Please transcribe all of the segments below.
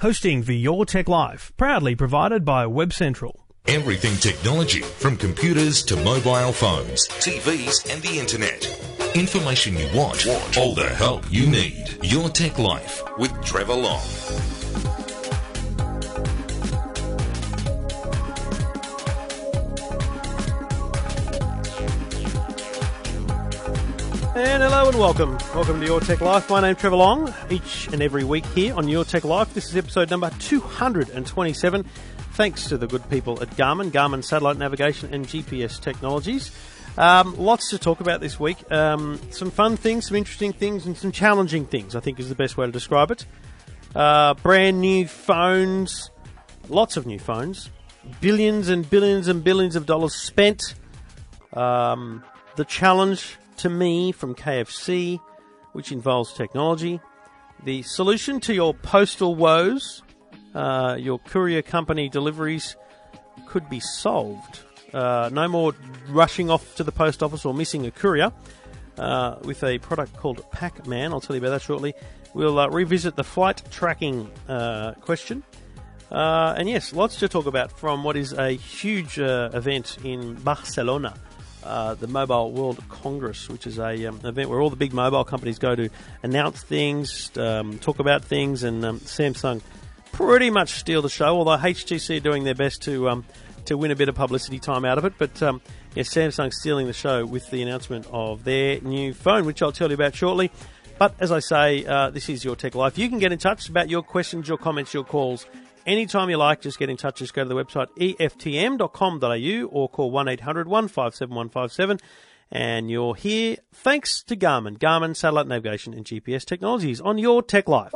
Hosting for Your Tech Life, proudly provided by Web Central. Everything technology, from computers to mobile phones, TVs, and the internet. Information you want, want. all the help you need. Your Tech Life with Trevor Long. And hello and welcome. Welcome to Your Tech Life. My name's Trevor Long. Each and every week here on Your Tech Life. This is episode number 227. Thanks to the good people at Garmin, Garmin Satellite Navigation and GPS Technologies. Um, lots to talk about this week. Um, some fun things, some interesting things, and some challenging things, I think is the best way to describe it. Uh, brand new phones, lots of new phones, billions and billions and billions of dollars spent. Um, the challenge to me from KFC, which involves technology. The solution to your postal woes, uh, your courier company deliveries could be solved. Uh, no more rushing off to the post office or missing a courier uh, with a product called Pakman. I'll tell you about that shortly. We'll uh, revisit the flight tracking uh, question. Uh, and yes, lots to talk about from what is a huge event in Barcelona uh, the Mobile World Congress, which is a um, event where all the big mobile companies go to announce things, um, talk about things, and um, Samsung pretty much steal the show. Although HTC are doing their best to um, to win a bit of publicity time out of it, but um, yeah, Samsung stealing the show with the announcement of their new phone, which I'll tell you about shortly. But as I say, uh, this is your Tech Life. You can get in touch about your questions, your comments, your calls Anytime you like, just get in touch. Just go to the website eftm.com.au or call 1 800 157 157. And you're here thanks to Garmin, Garmin Satellite Navigation and GPS Technologies on your Tech Life.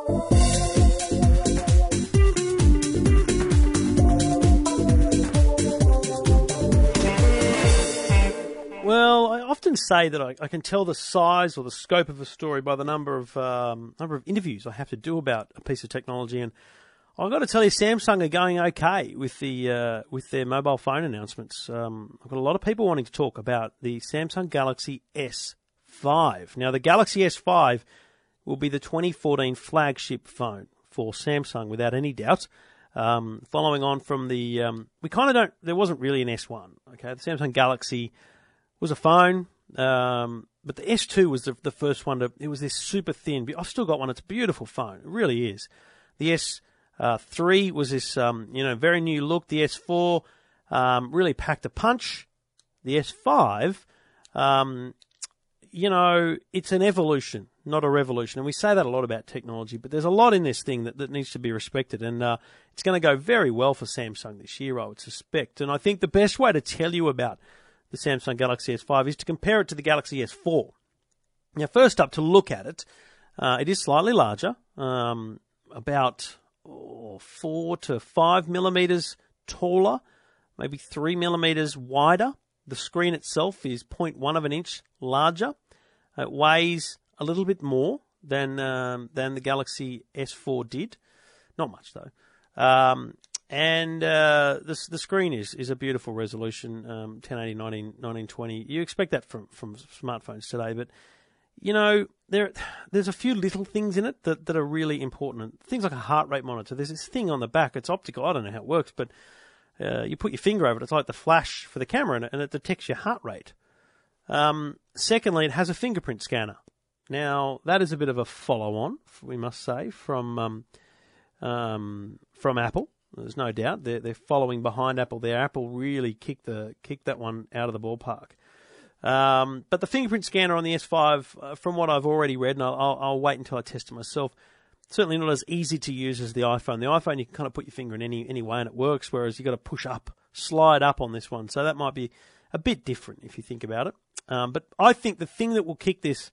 Well, I often say that I, I, can tell the size or the scope of a story by the number of um, number of interviews I have to do about a piece of technology, and I've got to tell you, Samsung are going okay with the uh, with their mobile phone announcements. Um, I've got a lot of people wanting to talk about the Samsung Galaxy S5. Now, the Galaxy S5 will be the 2014 flagship phone for Samsung, without any doubt. Um, following on from the, um, we kind of don't. There wasn't really an S1. Okay, the Samsung Galaxy was a phone. Um, but the S2 was the, the first one to, it was this super thin, I've still got one, it's a beautiful phone, it really is. The S uh, three was this, um, you know, very new look. The S4 um, really packed a punch. The S5, um, you know, it's an evolution, not a revolution. And we say that a lot about technology, but there's a lot in this thing that, that needs to be respected. And uh, it's going to go very well for Samsung this year, I would suspect. And I think the best way to tell you about the Samsung Galaxy S5 is to compare it to the Galaxy S4. Now, first up, to look at it, uh, it is slightly larger, um, about oh, four to five millimeters taller, maybe three millimeters wider. The screen itself is 0.1 of an inch larger. It weighs a little bit more than um, than the Galaxy S4 did. Not much though. Um, and uh, the the screen is is a beautiful resolution, um, 1080 19, 1920. You expect that from from smartphones today, but you know, there there's a few little things in it that, that are really important. Things like a heart rate monitor. There's this thing on the back. It's optical. I don't know how it works, but uh, you put your finger over it. It's like the flash for the camera, and it, and it detects your heart rate. Um, secondly, it has a fingerprint scanner. Now that is a bit of a follow-on, we must say, from um, um, from Apple. There's no doubt they're they're following behind Apple. There, Apple really kicked the kicked that one out of the ballpark. Um, but the fingerprint scanner on the S5, uh, from what I've already read, and I'll, I'll, wait until I test it myself, certainly not as easy to use as the iPhone. The iPhone, you can kind of put your finger in any, any way and it works, whereas you've got to push up, slide up on this one. So that might be a bit different if you think about it. Um, but I think the thing that will kick this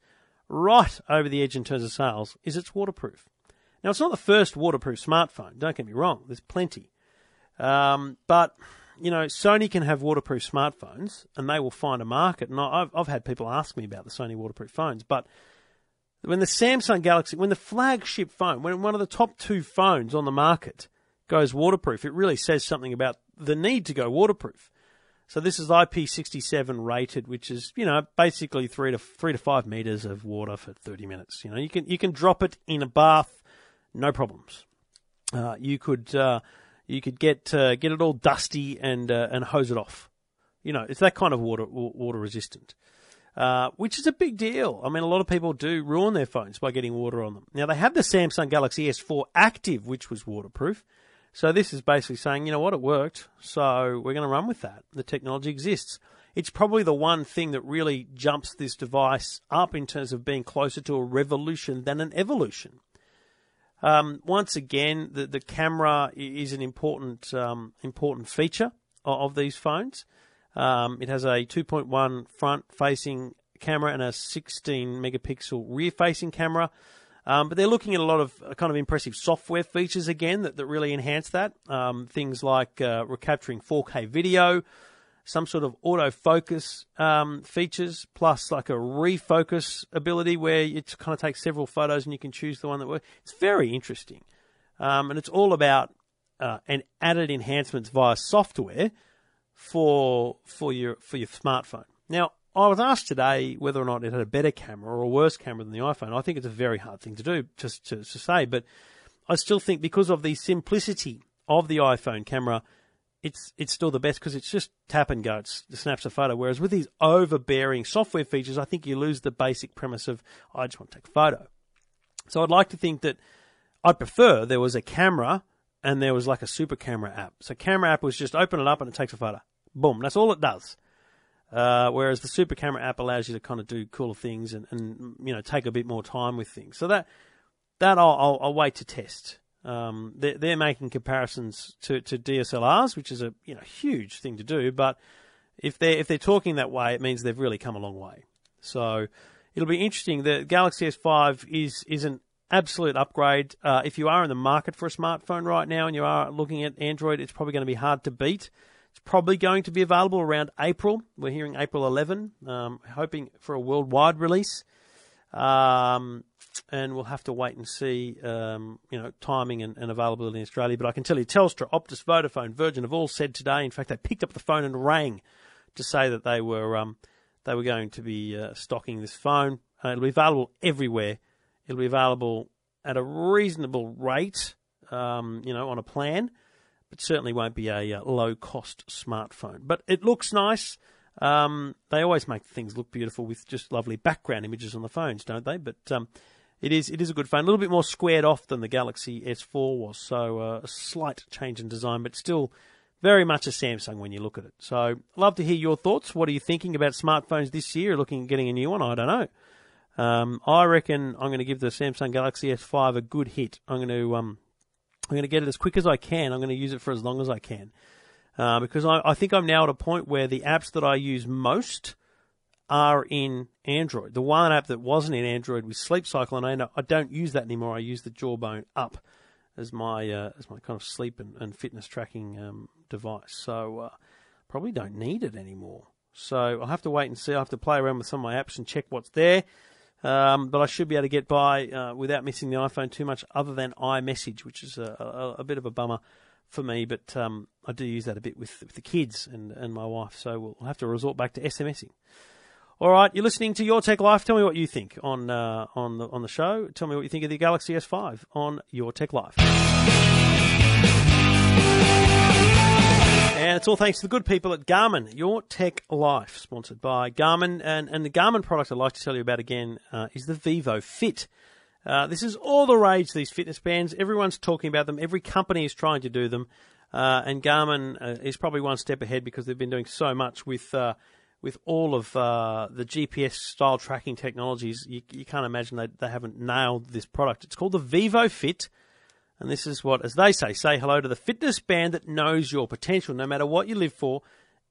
right over the edge in terms of sales is it's waterproof. Now, it's not the first waterproof smartphone, don't get me wrong, there's plenty. Um, but you know, Sony can have waterproof smartphones and they will find a market. And I've, I've had people ask me about the Sony waterproof phones, but when the Samsung Galaxy, when the flagship phone, when one of the top two phones on the market goes waterproof, it really says something about the need to go waterproof. So this is IP67 rated, which is you know basically three to three to five meters of water for 30 minutes. You know you can you can drop it in a bath, no problems. uh, you could uh, you could get uh, get it all dusty and uh, and hose it off. You know, it's that kind of water water resistant, uh, which is a big deal. I mean, a lot of people do ruin their phones by getting water on them. Now they have the Samsung Galaxy S4 Active, which was waterproof. So this is basically saying, you know what, it worked, so we're going to run with that. The technology exists. It's probably the one thing that really jumps this device up in terms of being closer to a revolution than an evolution. Um, once again, the, the camera is an important um, important feature of, of these phones. Um, it has a 2.1 front facing camera and a 16 megapixel rear facing camera. Um, but they're looking at a lot of uh, kind of impressive software features again that, that really enhance that. Um, things like uh, recapturing 4K video, some sort of autofocus um, features, plus like a refocus ability where it kind of takes several photos and you can choose the one that works. It's very interesting, um, and it's all about uh, added enhancements via software for for your for your smartphone. Now, I was asked today whether or not it had a better camera or a worse camera than the iPhone. I think it's a very hard thing to do, just to, to say, but I still think because of the simplicity of the iPhone camera it's it's still the best because it's just tap and go. It's, it snaps a photo. Whereas with these overbearing software features, I think you lose the basic premise of I just want to take a photo. So I'd like to think that I'd prefer there was a camera and there was like a super camera app. So camera app was just open it up and it takes a photo. Boom. That's all it does. Uh, whereas the super camera app allows you to kind of do cooler things and, and you know take a bit more time with things. So that that I'll, I'll, I'll wait to test. Um, they're, they're, making comparisons to, to DSLRs, which is a you know huge thing to do. But if they're if they're talking that way, it means they've really come a long way. So it'll be interesting. The Galaxy S5 is is an absolute upgrade. Uh, if you are in the market for a smartphone right now and you are looking at Android, it's probably going to be hard to beat. It's probably going to be available around April. We're hearing April 11, um, hoping for a worldwide release. Um, and we'll have to wait and see, um, you know, timing and, and, availability in Australia. But I can tell you, Telstra, Optus, Vodafone, Virgin have all said today. In fact, they picked up the phone and rang to say that they were um, they were going to be uh, stocking this phone. Uh, it'll be available everywhere. It'll be available at a reasonable rate, um, you know, on a plan, but certainly won't be a uh, low cost smartphone. But it looks nice. Um, they always make things look beautiful with just lovely background images on the phones, don't they? But um, it is it is a good phone, a little bit more squared off than the Galaxy S4 was, so uh, a slight change in design, but still very much a Samsung when you look at it. So, love to hear your thoughts. What are you thinking about smartphones this year? Looking at getting a new one? I don't know. Um, I reckon I'm going to give the Samsung Galaxy S5 a good hit. I'm going to um, I'm going to get it as quick as I can. I'm going to use it for as long as I can. Uh, because I, I, think I'm now at a point where the apps that I use most are in Android. The one app that wasn't in Android was Sleep Cycle, and I, I don't use that anymore. I use the Jawbone Up as my uh, as my kind of sleep and, and fitness tracking um, device. So uh, probably don't need it anymore. So I'll have to wait and see. I have to play around with some of my apps and check what's there. Um, but I should be able to get by uh, without missing the iPhone too much, other than iMessage, which is a, a, a bit of a bummer for me, but um, I do use that a bit with, with the kids and, and my wife, so we'll have to resort back to SMSing. All right, you're listening to Your Tech Life. Tell me what you think on uh, on the on the show. Tell me what you think of the Galaxy S5 on Your Tech Life. And it's all thanks to the good people at Garmin, Your Tech Life, sponsored by Garmin. And, and the Garmin product I'd like to tell you about again uh, is the Vivo Fit. Uh, this is all the rage, these fitness bands. Everyone's talking about them. Every company is trying to do them. Uh, and Garmin uh, is probably one step ahead because they've been doing so much with uh, with all of uh, the GPS style tracking technologies. You, you can't imagine they, they haven't nailed this product. It's called the Vivo Fit. And this is what, as they say, say hello to the fitness band that knows your potential. No matter what you live for,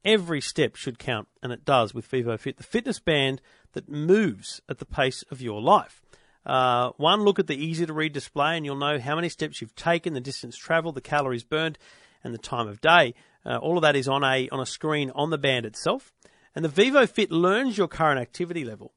every step should count. And it does with Vivo Fit, the fitness band that moves at the pace of your life. Uh, one look at the easy to read display, and you'll know how many steps you've taken, the distance travelled, the calories burned, and the time of day. Uh, all of that is on a on a screen on the band itself. And the Vivo Fit learns your current activity level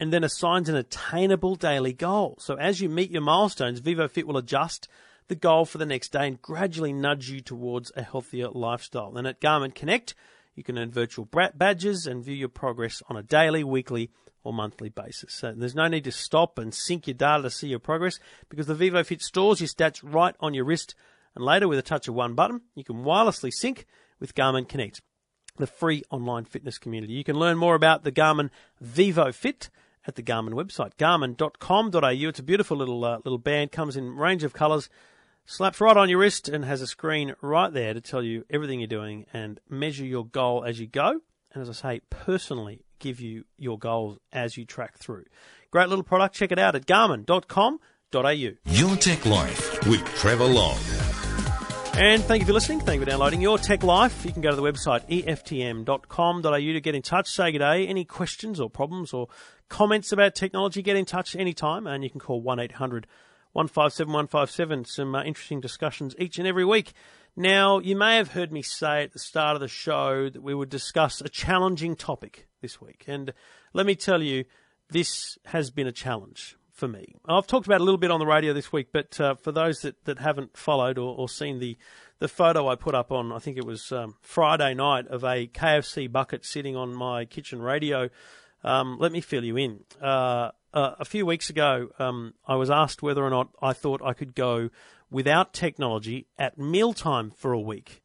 and then assigns an attainable daily goal. So as you meet your milestones, Vivo Fit will adjust the goal for the next day and gradually nudge you towards a healthier lifestyle. And at Garmin Connect, You can earn virtual badges and view your progress on a daily, weekly, or monthly basis. So there's no need to stop and sync your data to see your progress because the Vivo Fit stores your stats right on your wrist. And later, with a touch of one button, you can wirelessly sync with Garmin Connect, the free online fitness community. You can learn more about the Garmin Vivo Fit at the Garmin website, garmin.com.au. It's a beautiful little uh, little band, comes in range of colours, slaps right on your wrist, and has a screen right there to tell you everything you're doing and measure your goal as you go. And as I say, personally give you your goals as you track through. Great little product. Check it out at garmin.com.au. Your Tech Life with Trevor Long. And thank you for listening. Thank you for downloading Your Tech Life. You can go to the website eftm.com.au to get in touch, say good day. Any questions or problems or comments about technology, get in touch anytime and you can call 1 800 157 157. Some uh, interesting discussions each and every week. Now, you may have heard me say at the start of the show that we would discuss a challenging topic this week. And let me tell you, this has been a challenge for me. I've talked about a little bit on the radio this week, but uh, for those that, that haven't followed or, or, seen the, the photo I put up on, I think it was um, Friday night, of a KFC bucket sitting on my kitchen radio, um, let me fill you in. Uh, uh, a few weeks ago, um, I was asked whether or not I thought I could go without technology at mealtime for a week.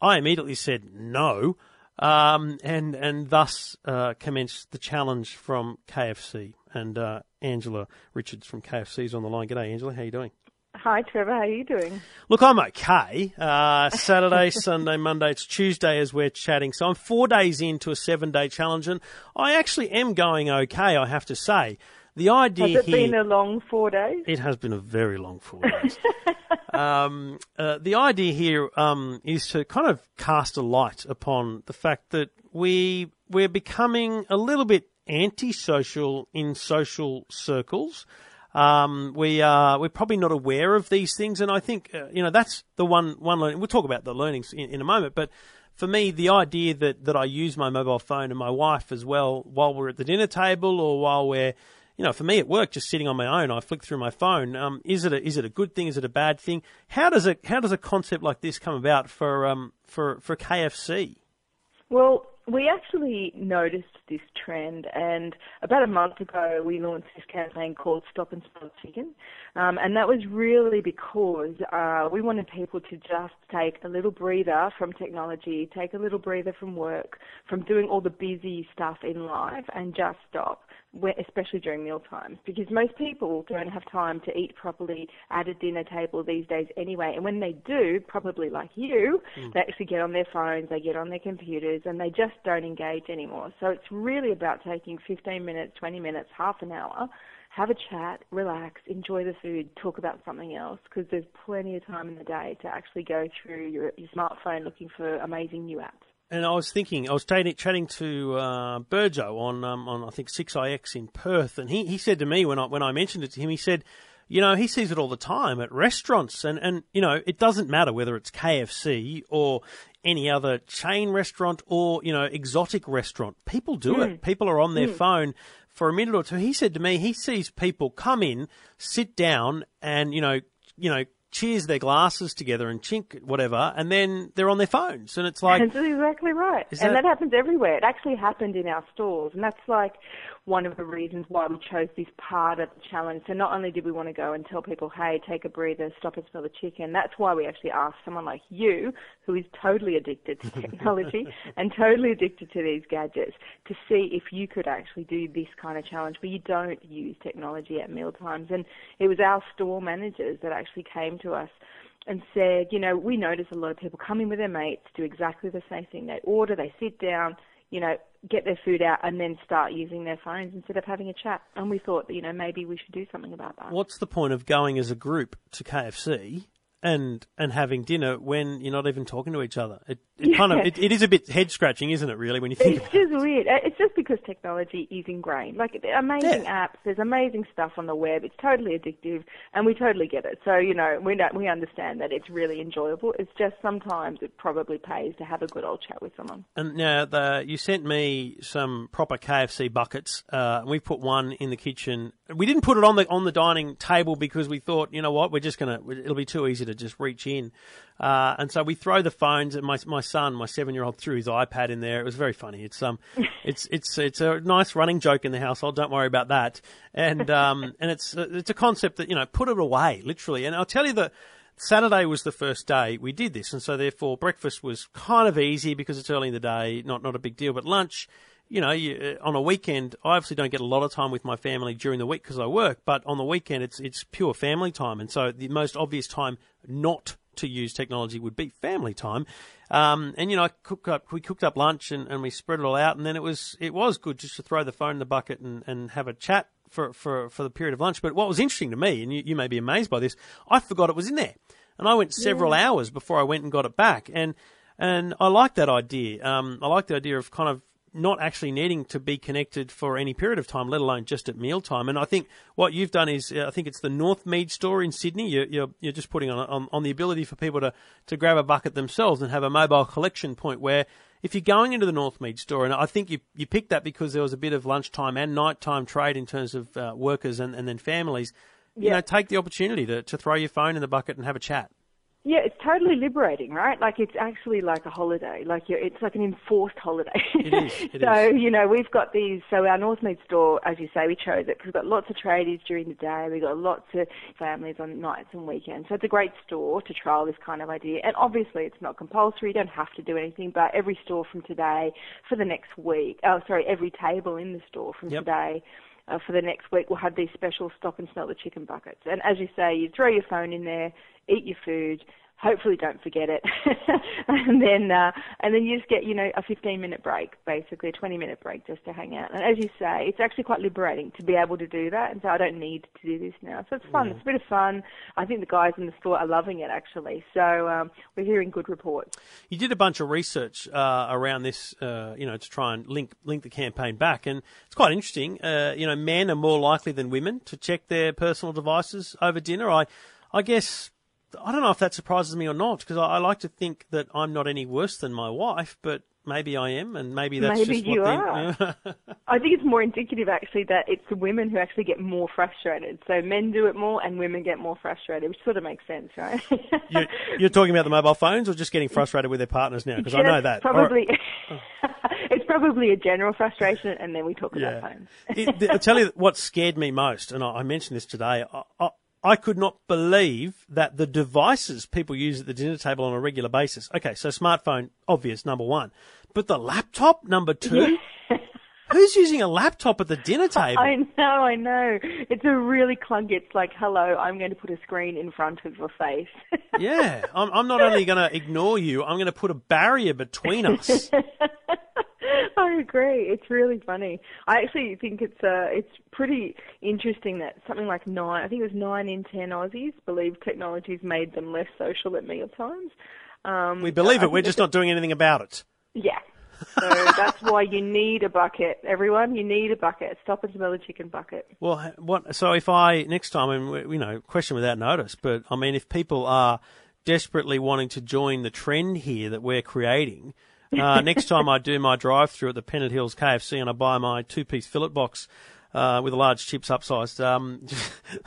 I immediately said no. Um, and and thus uh, commenced the challenge from KFC. And uh, Angela Richards from KFC is on the line. G'day, Angela. How are you doing? Hi, Trevor. How are you doing? Look, I'm okay. Uh, Saturday, Sunday, Monday. It's Tuesday as we're chatting. So I'm four days into a seven-day challenge, and I actually am going okay. I have to say. The idea has it here, been a long four days? It has been a very long four days. um, uh, the idea here um, is to kind of cast a light upon the fact that we we're becoming a little bit antisocial in social circles. Um, we are we're probably not aware of these things, and I think uh, you know that's the one one learning. We'll talk about the learnings in, in a moment, but for me, the idea that that I use my mobile phone and my wife as well while we're at the dinner table or while we're you know, for me at work, just sitting on my own, I flick through my phone. Um, is it a, is it a good thing? Is it a bad thing? How does a how does a concept like this come about for um, for for KFC? Well, we actually noticed this trend, and about a month ago, we launched this campaign called Stop and Smell Chicken, um, and that was really because uh, we wanted people to just take a little breather from technology, take a little breather from work, from doing all the busy stuff in life, and just stop especially during meal times, because most people don't have time to eat properly at a dinner table these days anyway. And when they do, probably like you, mm. they actually get on their phones, they get on their computers, and they just don't engage anymore. So it's really about taking 15 minutes, 20 minutes, half an hour, have a chat, relax, enjoy the food, talk about something else, because there's plenty of time in the day to actually go through your, your smartphone looking for amazing new apps. And I was thinking, I was chatting, chatting to uh, Burjo on um, on I think Six IX in Perth, and he, he said to me when I when I mentioned it to him, he said, you know, he sees it all the time at restaurants, and and you know, it doesn't matter whether it's KFC or any other chain restaurant or you know exotic restaurant. People do mm. it. People are on their mm. phone for a minute or two. He said to me, he sees people come in, sit down, and you know, you know, cheers their glasses together and chink whatever, and then they're on their phones, and it's like that's exactly right. And that, that happens everywhere. It actually happened in our stores, and that's like one of the reasons why we chose this part of the challenge. So not only did we want to go and tell people, hey, take a breather, stop and smell the chicken. That's why we actually asked someone like you, who is totally addicted to technology and totally addicted to these gadgets, to see if you could actually do this kind of challenge where you don't use technology at meal times. And it was our store managers that actually came to us and said, you know, we notice a lot of people come in with their mates, do exactly the same thing. They order, they sit down, you know, get their food out and then start using their phones instead of having a chat. And we thought, you know, maybe we should do something about that. What's the point of going as a group to KFC and and having dinner when you're not even talking to each other. It, it yeah. kind of it, it is a bit head scratching, isn't it? Really, when you think it's just weird. Uh, it's just because technology is ingrained. Like amazing yeah. apps, there's amazing stuff on the web. It's totally addictive, and we totally get it. So you know, we we understand that it's really enjoyable. It's just sometimes it probably pays to have a good old chat with someone. And now the, you sent me some proper KFC buckets. Uh, we put one in the kitchen. We didn't put it on the on the dining table because we thought, you know what, we're just gonna it'll be too easy to to just reach in. Uh, and so we throw the phones at my my son, my seven year old, threw his iPad in there. It was very funny. It's um, it's it's it's a nice running joke in the household. Don't worry about that. And um, and it's it's a concept that you know put it away literally. And I'll tell you that. Saturday was the first day we did this, and so therefore breakfast was kind of easy because it's early in the day, not not a big deal. But lunch, you know, you, uh, on a weekend, I obviously don't get a lot of time with my family during the week because I work, but on the weekend, it's it's pure family time, and so the most obvious time not to use technology would be family time. Um, and you know, I cooked up, we cooked up lunch and, and we spread it all out, and then it was it was good just to throw the phone in the bucket and, and have a chat for, for, for the period of lunch. But what was interesting to me, and you, you may be amazed by this, I forgot it was in there, and I went several yeah. hours before I went and got it back, and and I like that idea. Um, I like the idea of kind of not actually needing to be connected for any period of time, let alone just at mealtime. And I think what you've done is, uh, I think it's the Northmead store in Sydney. You're, you're, you're just putting on, on, on the ability for people to, to grab a bucket themselves and have a mobile collection point where if you're going into the Northmead store, and I think you you picked that because there was a bit of lunchtime and nighttime trade in terms of uh, workers and, and then families, you know, take the opportunity to, to throw your phone in the bucket and have a chat. Yeah, it's totally liberating, right? Like it's actually like a holiday. Like you're, it's like an enforced holiday. It is. It so is. you know we've got these. So our Northmead store, as you say, we chose it because we've got lots of tradies during the day. We've got lots of families on nights and weekends. So it's a great store to trial this kind of idea. And obviously, it's not compulsory. You don't have to do anything. But every store from today for the next week. Oh, sorry, every table in the store from yep. today uh, for the next week, we'll have these special stop and smell the chicken buckets. And as you say, you throw your phone in there, eat your food, hopefully don't forget it. And then uh, and then you just get you know a 15 minute break basically a 20 minute break just to hang out. And as you say it's actually quite liberating to be able to do that. And so I don't need to do this now. So it's fun. Yeah. it's a bit of fun. I think the guys in the store are loving it actually. So um, we're hearing good reports. You did a bunch of research uh, around this uh, you know to try and link link the campaign back. And it's quite interesting uh, you know men are more likely than women to check their personal devices over dinner. I I guess I don't know if that surprises me or not because I, I, like to think that I'm not any worse than my wife, but maybe I am, and maybe that's just the point. maybe just you what are. The, I think it's more indicative actually that it's the women who actually get more frustrated. So men do it more, and women get more frustrated, which sort of makes sense, right? you're, you're, talking about the mobile phones, or just getting frustrated with their partners now? Because I know that probably. it's probably a general frustration, and then we talk yeah. about phones. it, I'll tell you what scared me most, and I, I mentioned this today. I, I could not believe that the devices people use at the dinner table on a regular basis. Okay, so smartphone, obvious, number one. But the laptop, number two? Who's using a laptop at the dinner table? I know, I know. It's a really clunky. It's like, hello, I'm going to put a screen in front of your face. yeah, I'm, I'm not only going to ignore you, I'm going to put a barrier between us. I agree. It's really funny. I actually think it's uh, it's pretty interesting that something like nine, I think it was nine in ten Aussies believe technology's made them less social at meal times. Um, we believe it. We're just not doing anything about it. Yeah. So that's why you need a bucket, everyone. You need a bucket. Stop and smell the chicken bucket. Well, what? So if I next time, and you know, question without notice, but I mean, if people are desperately wanting to join the trend here that we're creating uh, next time I do my drive-through at the Pennant Hills KFC and I buy my two-piece fillet box uh, with the large chips upsized, um,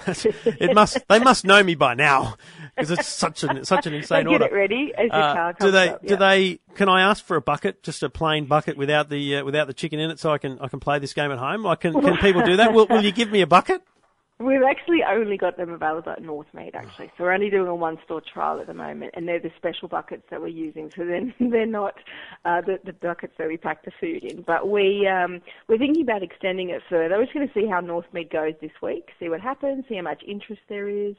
it must they must know me by now because it's such an such an insane they get order. it ready as your uh, car comes Do they? Up, yeah. Do they? Can I ask for a bucket, just a plain bucket without the uh, without the chicken in it, so I can I can play this game at home? I can. Can people do that? Will, will you give me a bucket? We've actually only got them available at Northmead actually. So we're only doing a one store trial at the moment and they're the special buckets that we're using. So then they're not uh, the, the buckets that we pack the food in. But we um, we're thinking about extending it further. We're just going to see how Northmead goes this week, see what happens, see how much interest there is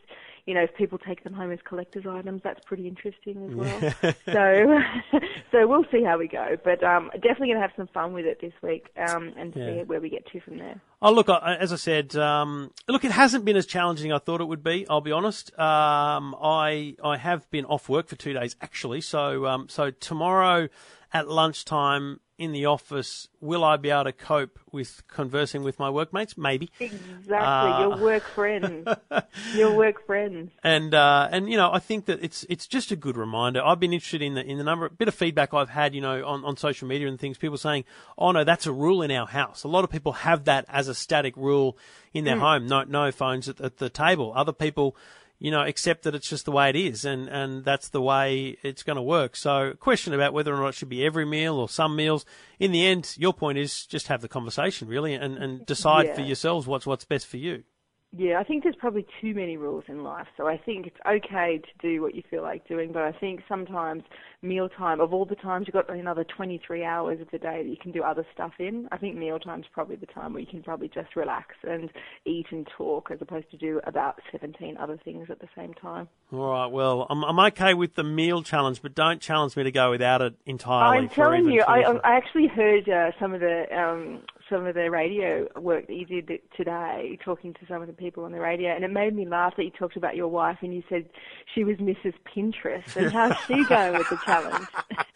you know, if people take them home as collector's items, that's pretty interesting as well. so, so we'll see how we go. But um, definitely going to have some fun with it this week um, and yeah. see where we get to from there. Oh, look, as I said, um, look, it hasn't been as challenging as I thought it would be. I'll be honest. Um, I I have been off work for two days actually, so um, so tomorrow at lunchtime in the office, will I be able to cope with conversing with my workmates? Maybe. Exactly, uh, your work friends, your work friends. And uh, and you know, I think that it's it's just a good reminder. I've been interested in the in the number a bit of feedback I've had, you know, on, on social media and things. People saying, "Oh no, that's a rule in our house." A lot of people have that as a static rule in their mm. home. No no phones at, at the table. Other people you know, accept that it's just the way it is, and, and that's the way it's going to work. So, question about whether or not it should be every meal or some meals. In the end, your point is just have the conversation, really, and, and decide Yeah. for yourselves what's what's best for you. Yeah, I think there's probably too many rules in life. So I think it's okay to do what you feel like doing, but I think sometimes mealtime, of all the times you've got another 23 hours of the day that you can do other stuff in, I think mealtime's probably the time where you can probably just relax and eat and talk as opposed to do about 17 other things at the same time. All right. Well, I'm I'm okay with the meal challenge, but don't challenge me to go without it entirely. I'm telling you, I, I actually heard uh, some of the um, some of the radio work that you did today, talking to some of the people on the radio, and it made me laugh that you talked about your wife and you said she was Mrs. Pinterest, and how's she going with the challenge?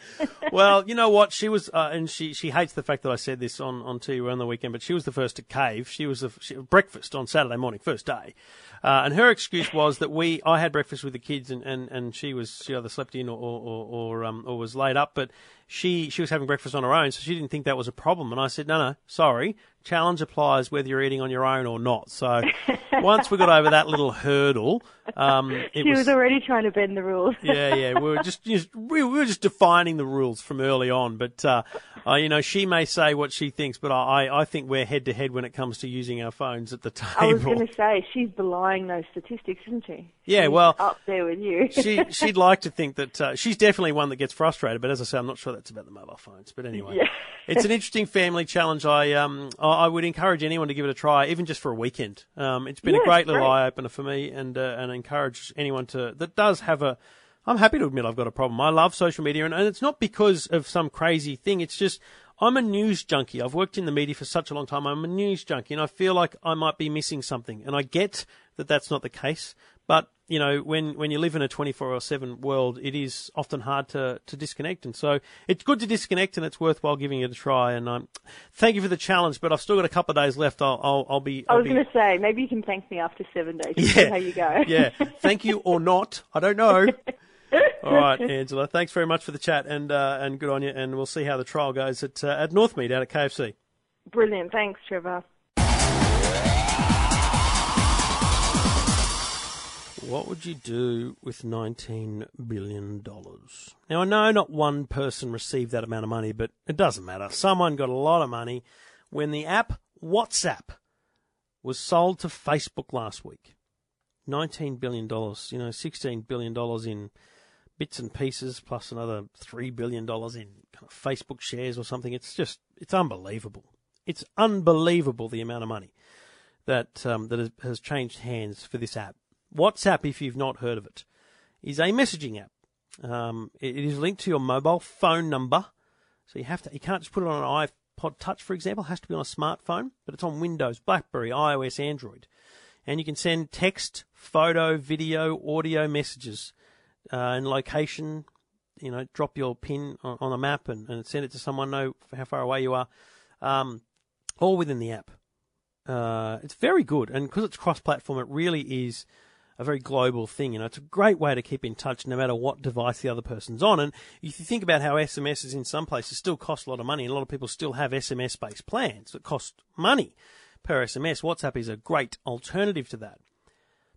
well, you know what? She was, uh, and she, she hates the fact that I said this on, on TV on the weekend, but she was the first to cave. She was the she, breakfast on Saturday morning, first day. Uh, and her excuse was that we, I had breakfast with the kids and, and, and she was, she either slept in or, or, or, or, um, or was laid up, but she, she was having breakfast on her own, so she didn't think that was a problem. And I said, no, no, sorry. Challenge applies whether you're eating on your own or not. So once we got over that little hurdle, um, it she was already trying to bend the rules. yeah, yeah. We were just, just we were just defining the rules from early on. But uh, uh, you know, she may say what she thinks, but I, I think we're head to head when it comes to using our phones at the table. I was going to say she's belying those statistics, isn't she? Yeah, She's well- up there with you. she she'd like to think that uh, she's definitely one that gets frustrated. But as I say, I'm not sure that's about the mobile phones. But anyway, Yeah. it's an interesting family challenge. I um I I would encourage anyone to give it a try, even just for a weekend. Um, it's been Yeah, a great little eye opener for me, and uh, and encourage anyone to that does have a. I'm happy to admit I've got a problem. I love social media, and, and it's not because of some crazy thing. It's just I'm a news junkie. I've worked in the media for such a long time. I'm a news junkie, and I feel like I might be missing something. And I get that that's not the case, but you know, when, when you live in a 24 or 7 world, it is often hard to, to disconnect. And so it's good to disconnect and it's worthwhile giving it a try. And um, thank you for the challenge, but I've still got a couple of days left. I'll, I'll, I'll be. I I'll was be, going to say maybe you can thank me after seven days. Yeah. How you go. yeah. Thank you or not. I don't know. All right, Angela. Thanks very much for the chat and, uh, and good on you. And we'll see how the trial goes at, uh, at Northmead out at KFC. Brilliant. Thanks, Trevor. What would you do with $19 billion? Now, I know not one person received that amount of money, but it doesn't matter. Someone got a lot of money when the app WhatsApp was sold to Facebook last week. $19 billion, you know, $16 billion in bits and pieces, plus another $3 billion in kind of Facebook shares or something. It's just, it's unbelievable. It's unbelievable the amount of money that, um, that has, has changed hands for this app. WhatsApp, if you've not heard of it, is a messaging app. Um, it, is linked to your mobile phone number, so you have to. You can't just put it on an iPod Touch, for example. It has to be on a smartphone, but it's on Windows, BlackBerry, iOS, Android, and you can send text, photo, video, audio messages, uh, and location. You know, drop your pin on, on a map and, and send it to someone. Know how far away you are, um, all within the app. Uh, it's very good, and because it's cross-platform, it really is a very global thing. You know, it's a great way to keep in touch no matter what device the other person's on. And if you think about how SMSs in some places still cost a lot of money, and a lot of people still have SMS-based plans that cost money per SMS, WhatsApp is a great alternative to that.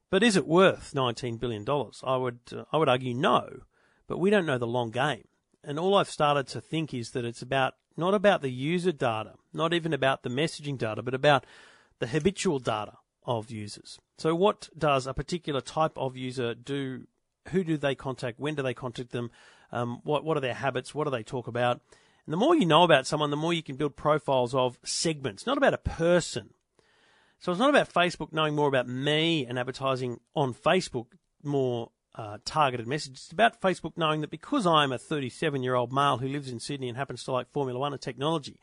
But is it worth $19 billion? I would, uh, I would argue no, but we don't know the long game. And all I've started to think is that it's about, not about the user data, not even about the messaging data, but about the habitual data of users. So, what does a particular type of user do? Who do they contact? When do they contact them? Um, what what are their habits? What do they talk about? And the more you know about someone, the more you can build profiles of segments. Not about a person. So it's not about Facebook knowing more about me and advertising on Facebook more uh, targeted messages. It's about Facebook knowing that because I'm a 37 year old male who lives in Sydney and happens to like Formula One and technology,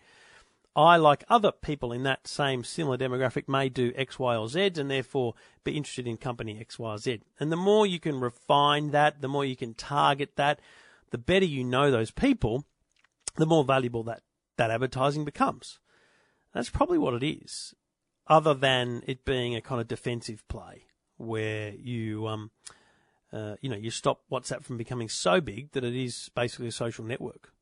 I, like other people in that same similar demographic, may do X, Y, or Z and therefore be interested in company X, Y, or Z. And the more you can refine that, the more you can target that, the better you know those people, the more valuable that, that advertising becomes. That's probably what it is, other than it being a kind of defensive play where you, um, uh, you know, you stop WhatsApp from becoming so big that it is basically a social network.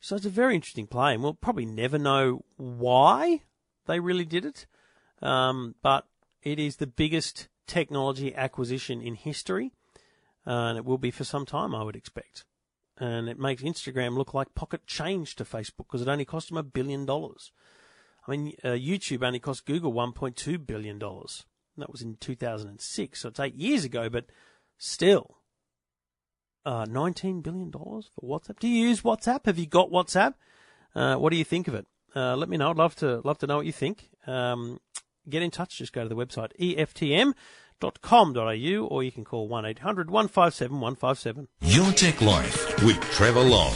So it's a very interesting play, and we'll probably never know why they really did it. Um, but it is the biggest technology acquisition in history, uh, and it will be for some time, I would expect. And it makes Instagram look like pocket change to Facebook because it only cost them a billion dollars. I mean, uh, YouTube only cost Google $1.2 billion. That was in 2006, so it's eight years ago, but still. Uh, $19 billion for WhatsApp. Do you use WhatsApp? Have you got WhatsApp? Uh, what do you think of it? Uh, let me know. I'd love to love to know what you think. Um, get in touch. Just go to the website eftm.com.au or you can call 1 800 157 157. Your Tech Life with Trevor Long.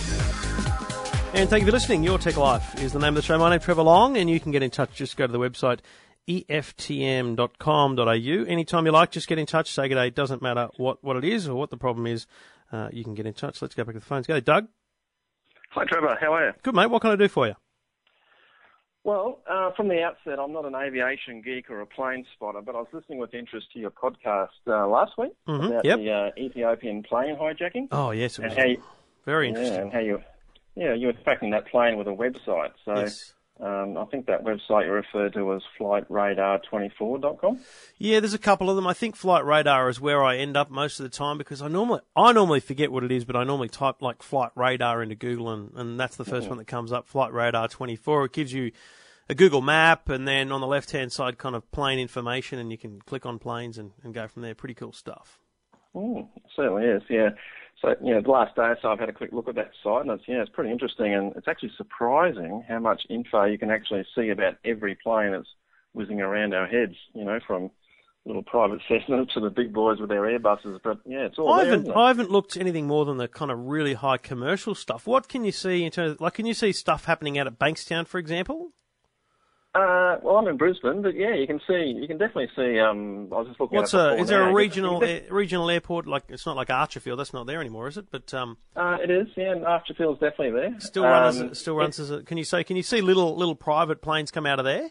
And thank you for listening. Your Tech Life is the name of the show. My name's Trevor Long, and you can get in touch. Just go to the website eftm.com.au. Anytime you like, just get in touch. Say good day. It doesn't matter what, what it is or what the problem is. Uh, you can get in touch. Let's go back to the phones. Go, Doug. Hi, Trevor. How are you? Good, mate. What can I do for you? Well, uh, from the outset, I'm not an aviation geek or a plane spotter, but I was listening with interest to your podcast uh, last week Mhm, about yep. the uh, Ethiopian plane hijacking. Oh, yes, it was and how you, very yeah, interesting. and how you, yeah, you were tracking that plane with a website. So Yes. Um, I think that website you referred to was flightradar24.com. Yeah, there's a couple of them. I think Flight Radar is where I end up most of the time because I normally I normally forget what it is, but I normally type like Flight Radar into Google and, and that's the 1st one that comes up. Flight Radar 24. It gives you a Google map and then on the left hand side kind of plane information and you can click on planes and, and go from there. Pretty cool stuff. Mm, certainly is, yeah. So, you know, the last day or so I've had a quick look at that site and it's, yeah, it's pretty interesting and it's actually surprising how much info you can actually see about every plane that's whizzing around our heads, you know, from little private Cessna to the big boys with their Airbuses. But, yeah, it's all I there, haven't? I haven't looked anything more than the kind of really high commercial stuff. What can you see in terms of, like can you see stuff happening out at Bankstown for example? Uh, well, I'm in Brisbane, but yeah, you can see, you can definitely see. Um, I was just looking What's at a before is there now. a regional a, regional airport like it's not like Archerfield that's not there anymore is it but um Uh, it is, yeah. And Archerfield's definitely there. still runs Um, still runs as a, can you say can you see little little private planes come out of there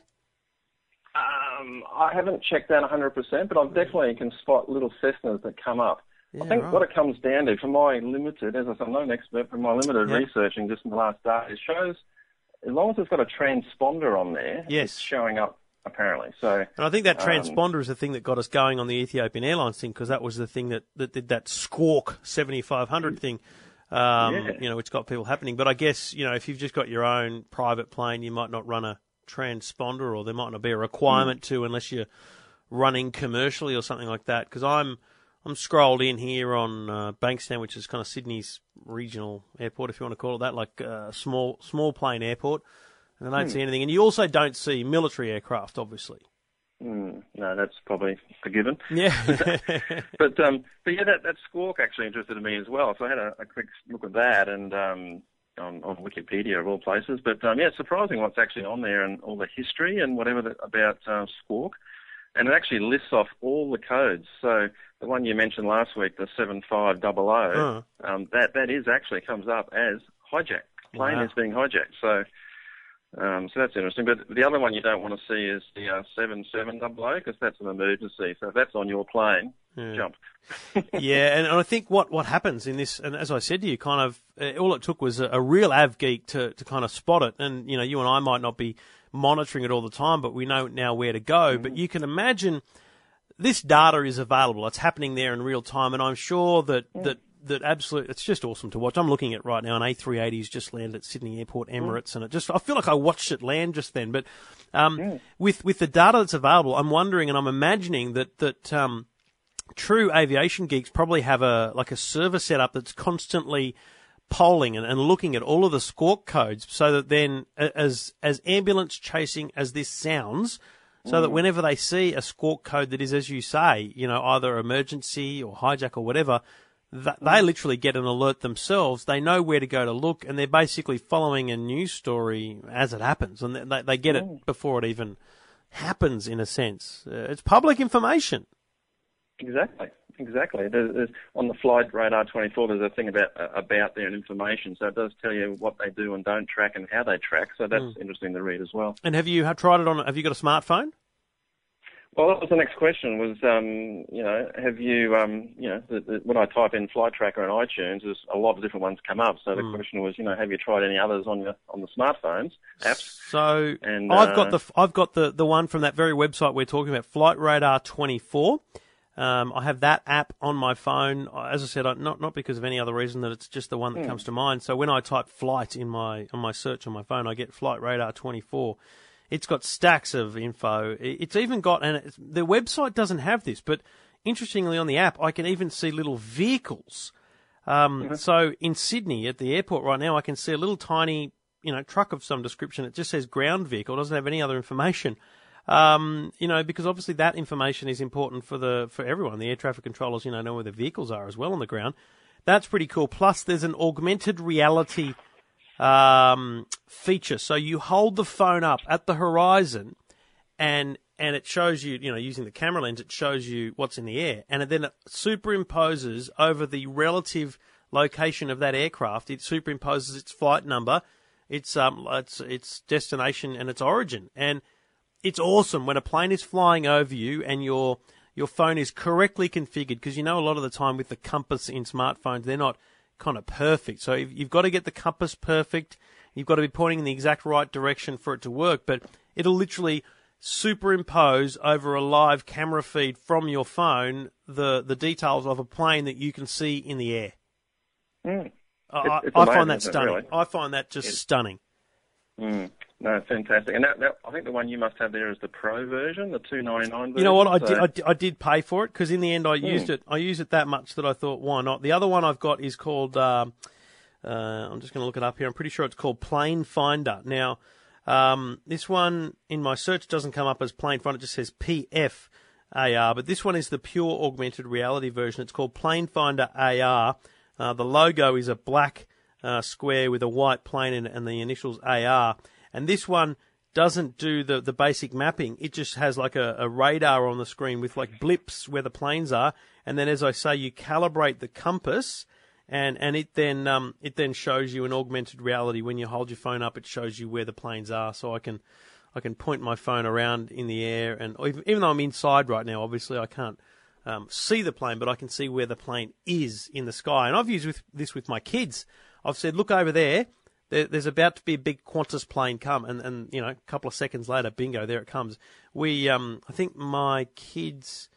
Um, I haven't checked that 100%, but I definitely can spot little Cessnas that come up. Yeah, I think right. what it comes down to, from my limited, as I said, I'm not an expert, from my limited Yeah. researching just in the last day, it shows as long as it's got a transponder on there, Yes. it's showing up apparently. So and I think that Um, transponder is the thing that got us going on the Ethiopian Airlines thing because that was the thing that, that did that squawk 7500 thing um, Yeah. you know which got people happening but I guess you know if you've just got your own private plane you might not run a transponder or there might not be a requirement to unless you're running commercially or something like that because I'm I'm scrolled in here on uh, Bankstown, which is kind of Sydney's regional airport, if you want to call it that, like uh, small small plane airport, and I don't see anything. And you also don't see military aircraft, obviously. mm, no, that's probably a given. Yeah, But um, but yeah, that that squawk actually interested me as well. So I had a, a quick look at that and um, on, on Wikipedia of all places. But um, yeah, it's surprising what's actually on there and all the history and whatever that, about uh, squawk. And it actually lists off all the codes. So the one you mentioned last week, the seven five double O, um, that that is actually comes up as hijack. Plane Wow. is being hijacked. So. Um, so that's interesting. But the other one you don't want to see is the uh, 7700 because that's an emergency. So if that's on your plane, Yeah. jump. yeah, and, and I think what, what happens in this, and as I said to you, kind of uh, all it took was a, a real av geek to, to kind of spot it. And you know, you and I might not be monitoring it all the time, but we know now where to go. But you can imagine this data is available. It's happening there in real time, and I'm sure that that that absolutely it's just awesome to watch. I'm looking at right now an A380's just landed at Sydney Airport, Emirates, and it just I feel like I watched it land just then. But um, with with the data that's available, I'm wondering and I'm imagining that that um, true aviation geeks probably have a like a server set up that's constantly polling and, and looking at all of the squawk codes so that then as as ambulance chasing as this sounds so that mm. whenever they see a squawk code that is as you say you know either emergency or hijack or whatever that they mm. literally get an alert themselves. They know where to go to look and they're basically following a news story as it happens and they, they get it mm. before it even happens in a sense. Uh, it's public information. Exactly, exactly. There's, there's, on the flight radar 24, there's a thing about uh, about their information, so it does tell you what they do and don't track and how they track. So that's Hmm. interesting to read as well. And have you have tried it on? Have you got a smartphone? Well, that was the next question. Was um, you know, have you um, you know, the, the, when I type in flight tracker on iTunes, there's a lot of different ones come up. So the Hmm. question was, you know, have you tried any others on your on the smartphones apps? So And, I've got uh, the I've got the the one from that very website we're talking about, Flight Radar 24. Um, I have that app on my phone. As I said, I, not not because of any other reason that it's just the one that comes to mind. So when I type flight in my on my search on my phone, I get Flight Radar 24. It's got stacks of info. It's even got, and it's, the website doesn't have this, but interestingly on the app, I can even see little vehicles. Um, So in Sydney at the airport right now, I can see a little tiny, you know, truck of some description. It just says ground vehicle, It doesn't have any other information. Um, you know, because obviously that information is important for the for everyone. The air traffic controllers, you know, know where the vehicles are as well on the ground. That's pretty cool. Plus, there's an augmented reality um, feature. So you hold the phone up at the horizon, and and it shows you, you know, using the camera lens, it shows you what's in the air, and then it superimposes over the relative location of that aircraft. It superimposes its flight number, its um, its its destination, and its origin, and it's awesome when a plane is flying over you and your your phone is correctly configured because you know a lot of the time with the compass in smartphones they're not kind of perfect. So you've you've got to get the compass perfect. You've got to be pointing in the exact right direction for it to work. But it'll literally superimpose over a live camera feed from your phone the the details of a plane that you can see in the air. Mm. I, It's- it's I amazing, find that stunning. really? I find that just stunning. Mm. No, fantastic. And that, that, I think the one you must have there is the Pro version, the two ninety nine version. You know what? I so- did, I did. I did pay for it because in the end I used it. I used it that much that I thought, why not? The other one I've got is called. Um, uh, I'm just going to look it up here. I'm pretty sure it's called Plane Finder. Now, um, this one in my search doesn't come up as Plane Finder. It just says PF AR. But this one is the pure augmented reality version. It's called Plane Finder AR. Uh, the logo is a black uh, square with a white plane in it and the initials AR. And this one doesn't do the, the basic mapping. It just has like a, a radar on the screen with like blips where the planes are. And then, as I say, you calibrate the compass and, and it then um, it then shows you in augmented reality when you hold your phone up. It shows you where the planes are, so I can I can point my phone around in the air, and even, even though I'm inside right now, obviously I can't um, see the plane, but I can see where the plane is in the sky. And I've used with, this with my kids. I've said, look over there. There. There's about to be a big Qantas plane come, and, and you know, a couple of seconds later, bingo, there it comes. We, um, I think my kids.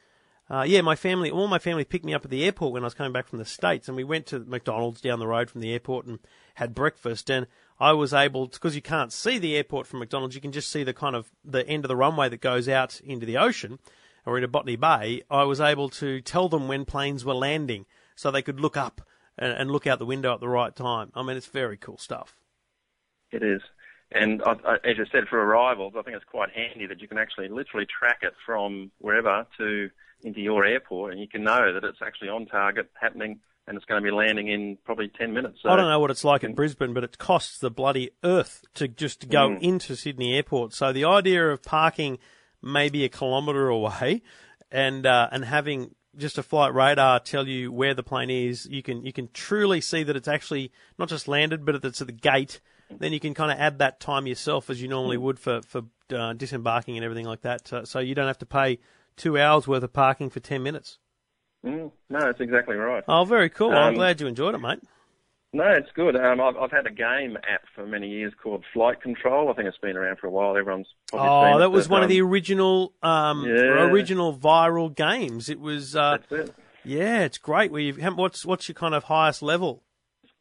Uh, yeah, my family, all my family picked me up at the airport when I was coming back from the States, and we went to McDonald's down the road from the airport and had breakfast. And I was able, because you can't see the airport from McDonald's, you can just see the kind of the end of the runway that goes out into the ocean or into Botany Bay. I was able to tell them when planes were landing so they could look up and, and look out the window at the right time. I mean, it's very cool stuff. It is. And I, I, as you said, for arrivals, I think it's quite handy that you can actually literally track it from wherever to into your airport, and you can know that it's actually on target, happening, and it's going to be landing in probably 10 minutes. So, I don't know what it's like in Brisbane, but it costs the bloody earth to just go Mm. into Sydney Airport. So the idea of parking maybe a kilometre away and uh, and having just a flight radar tell you where the plane is, you can you can truly see that it's actually not just landed, but it's at the gate. Then you can kind of add that time yourself as you normally would for for uh, disembarking and everything like that. So, so you don't have to pay two hours worth of parking for ten minutes. Mm, no, that's exactly right. Oh, very cool. I'm Um, glad you enjoyed it, mate. No, it's good. Um, I've, I've had a game app for many years called Flight Control. I think it's been around for a while. Everyone's probably seen Oh, that was one of um, the original, um, Yeah. original viral games. It was, uh, That's it. yeah, it's great. Where you, what's what's your kind of highest level?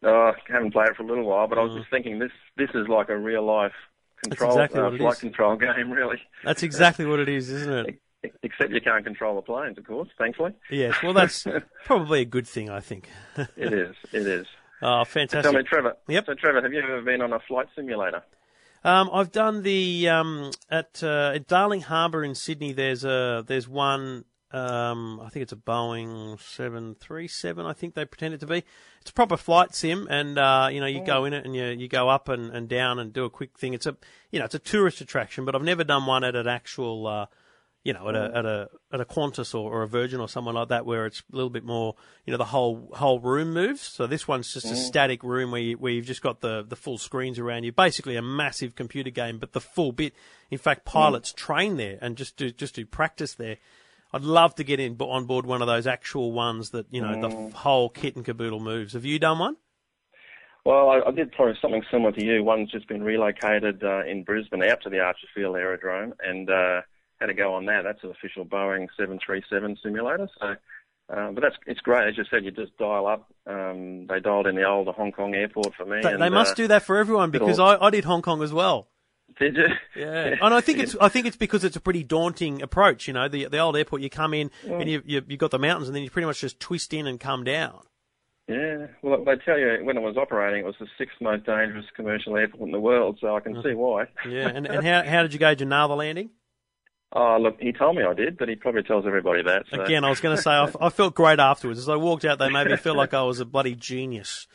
Oh, I haven't played it for a little while, but I was just thinking this this is like a real life control exactly uh, flight control game, really. That's exactly what it is, isn't it? Except you can't control the planes, of course. Thankfully, Yes. Well, that's probably a good thing, I think. it is. It is. Oh, fantastic! Tell me, Trevor. Yep. So, Trevor, have you ever been on a flight simulator? Um, I've done the um, at, uh, at Darling Harbour in Sydney. There's a there's one. Um, I think it's a Boeing seven three seven. I think they pretend it to be. It's a proper flight sim, and uh, you know you go in it and you you go up and, and down and do a quick thing. It's a you know it's a tourist attraction, but I've never done one at an actual. Uh, you know, at a at a at a Qantas or, or a Virgin or someone like that, where it's a little bit more, you know, the whole whole room moves. So this one's just a static room where you, where you've just got the the full screens around you. Basically, a massive computer game, but the full bit. In fact, pilots train there and just do just do practice there. I'd love to get in on board one of those actual ones that you know the whole kit and caboodle moves. Have you done one? Well, I, I did probably something similar to you. One's just been relocated uh, in Brisbane out to the Archerfield Aerodrome, and uh, had to go on that. That's an official Boeing 737 simulator. So, um, but that's it's great. As you said, you just dial up. Um, they dialed in the old Hong Kong airport for me. They, and, they must uh, do that for everyone because I, I did Hong Kong as well. Did you? Yeah, and I think it's I think it's because it's a pretty daunting approach. You know, the the old airport, you come in and you you you got the mountains, and then you pretty much just twist in and come down. Yeah, well, they tell you when it was operating, it was the sixth most dangerous commercial airport in the world, so I can see why. Yeah, and and how how did you gauge a naval landing? Oh, look, he told me I did, but he probably tells everybody that. So. Again, I was going to say I, I felt great afterwards. As I walked out, they made me feel like I was a bloody genius.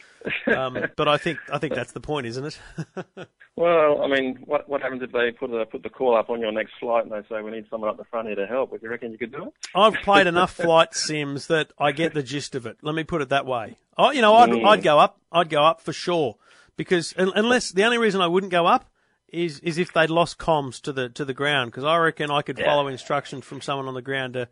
Um, but I think I think that's the point, isn't it? Well, I mean, what what happens if they put the put the call up on your next flight and they say we need someone up the front here to help? Would you reckon you could do it? I've played enough flight sims that I get the gist of it. Let me put it that way. Oh, you know, I'd, Mm. I'd go up. I'd go up for sure because unless the only reason I wouldn't go up is is if they'd lost comms to the to the ground because I reckon I could Yeah. follow instructions from someone on the ground to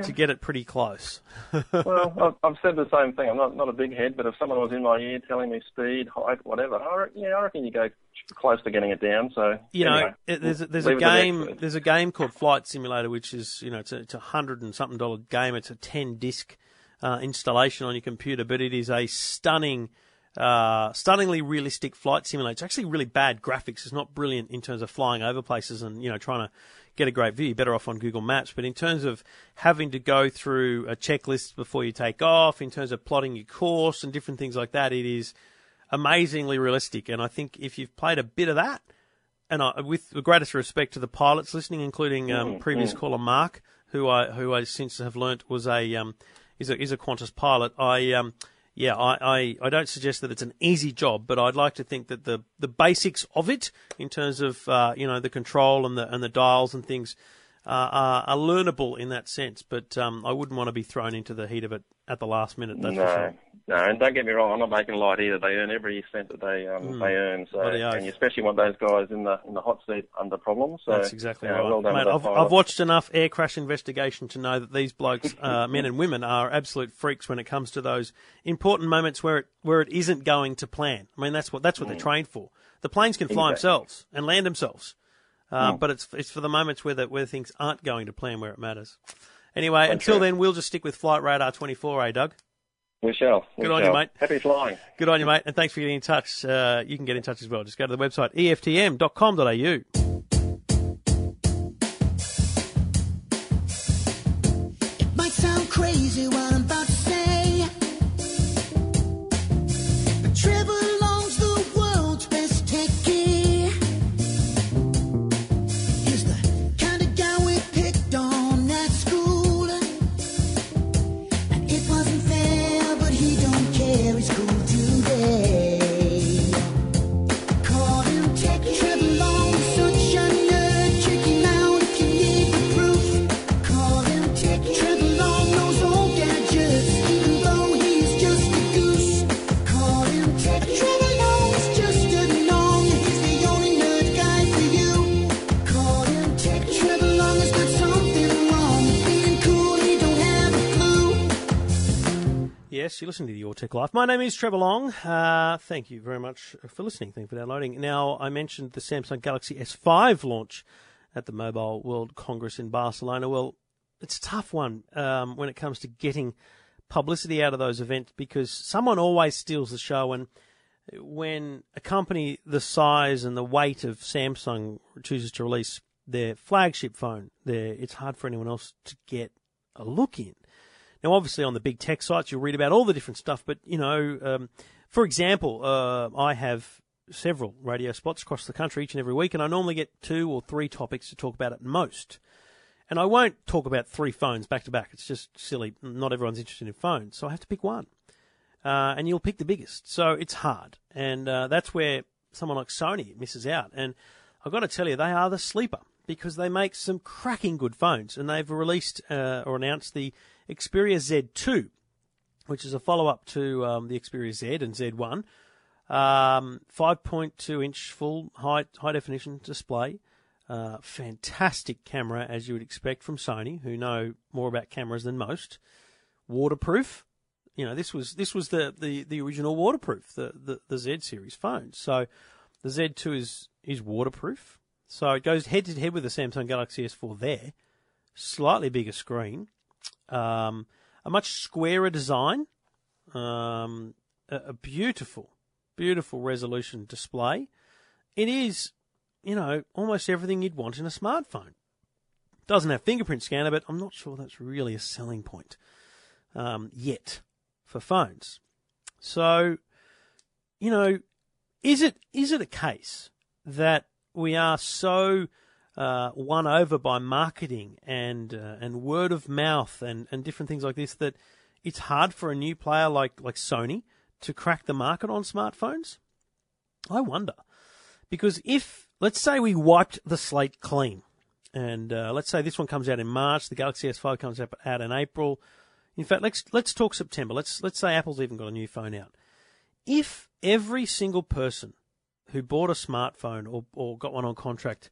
to get it pretty close. well, I've, said the same thing. I'm not not a big head, but if someone was in my ear telling me speed, height, whatever, I re- yeah, I reckon you go close to getting it down. So you know, anyway, it, there's a, there's a to the game there's a game called Flight Simulator, which is you know it's a, it's a hundred and something dollar game. It's a ten disc uh, installation on your computer, but it is a stunning. Uh, stunningly realistic flight simulator. It's actually really bad graphics. It's not brilliant in terms of flying over places and you know trying to get a great view. You're better off on Google Maps. But in terms of having to go through a checklist before you take off, in terms of plotting your course and different things like that, it is amazingly realistic. And I think if you've played a bit of that, and I, with the greatest respect to the pilots listening, including um, previous caller Mark, who I who I since have learnt was a um, is a is a Qantas pilot. I um, yeah, I, I, I don't suggest that it's an easy job, but I'd like to think that the, the basics of it, in terms of uh, you know the control and the and the dials and things, are, are learnable in that sense. But um, I wouldn't want to be thrown into the heat of it at the last minute. That's for no, sure. no, and don't get me wrong, I'm not making light either. They earn every cent that they um, they earn. So, Hmm. And you especially want those guys in the in the hot seat under problems. So, That's exactly you know, right. Well Mate, I've. I've watched enough air crash investigation to know that these blokes, uh, men and women, are absolute freaks when it comes to those important moments where it where it isn't going to plan. I mean, that's what that's what they're trained for. The planes can fly Mm. Exactly. Mm. themselves and land themselves, uh, but it's it's for the moments where the, where things aren't going to plan where it matters. Anyway, until right. then, we'll just stick with Flight Radar 24, eh, Doug? We shall. We Good on you, mate. Happy flying. Good on you, mate, and thanks for getting in touch. Uh, you can get in touch as well. Just go to the website eftm.com.au. Yes, you're listening to the Your Tech Life. My name is Trevor Long. Uh, thank you very much for listening. Thank you for downloading. Now, I mentioned the Samsung Galaxy S5 launch at the Mobile World Congress in Barcelona. Well, it's a tough one um, when it comes to getting publicity out of those events because someone always steals the show. And when a company the size and the weight of Samsung chooses to release their flagship phone, it's hard for anyone else to get a look in. Now, obviously, on the big tech sites, you'll read about all the different stuff. But you know, um, for example, uh, I have several radio spots across the country each and every week, and I normally get two or three topics to talk about at most. And I won't talk about three phones back to back. It's just silly. Not everyone's interested in phones, so I have to pick one. Uh, and you'll pick the biggest. So it's hard, and uh, that's where someone like Sony misses out. And I've got to tell you, they are the sleeper because they make some cracking good phones, and they've released uh, or announced the Xperia Z2, which is a follow-up to um, the Xperia Z and Z1. Um, 5.2 inch full high high definition display. Uh, fantastic camera, as you would expect from Sony, who know more about cameras than most. Waterproof. You know, this was this was the, the, the original waterproof, the, the, the Z series phones. So the Z2 is is waterproof. So it goes head to head with the Samsung Galaxy S4 there. Slightly bigger screen, um, a much squarer design, um, a, a beautiful, beautiful resolution display. It is, you know, almost everything you'd want in a smartphone. Doesn't have fingerprint scanner, but I'm not sure that's really a selling point um, yet for phones. So, you know, is it is it a case that we are so uh, won over by marketing and uh, and word of mouth and, and different things like this that it's hard for a new player like like Sony to crack the market on smartphones? I wonder because if let's say we wiped the slate clean, and uh, let's say this one comes out in March, the Galaxy S5 comes out, in April. In fact, let's let's talk September. Let's let's say Apple's even got a new phone out. If every single person who bought a smartphone or, or got one on contract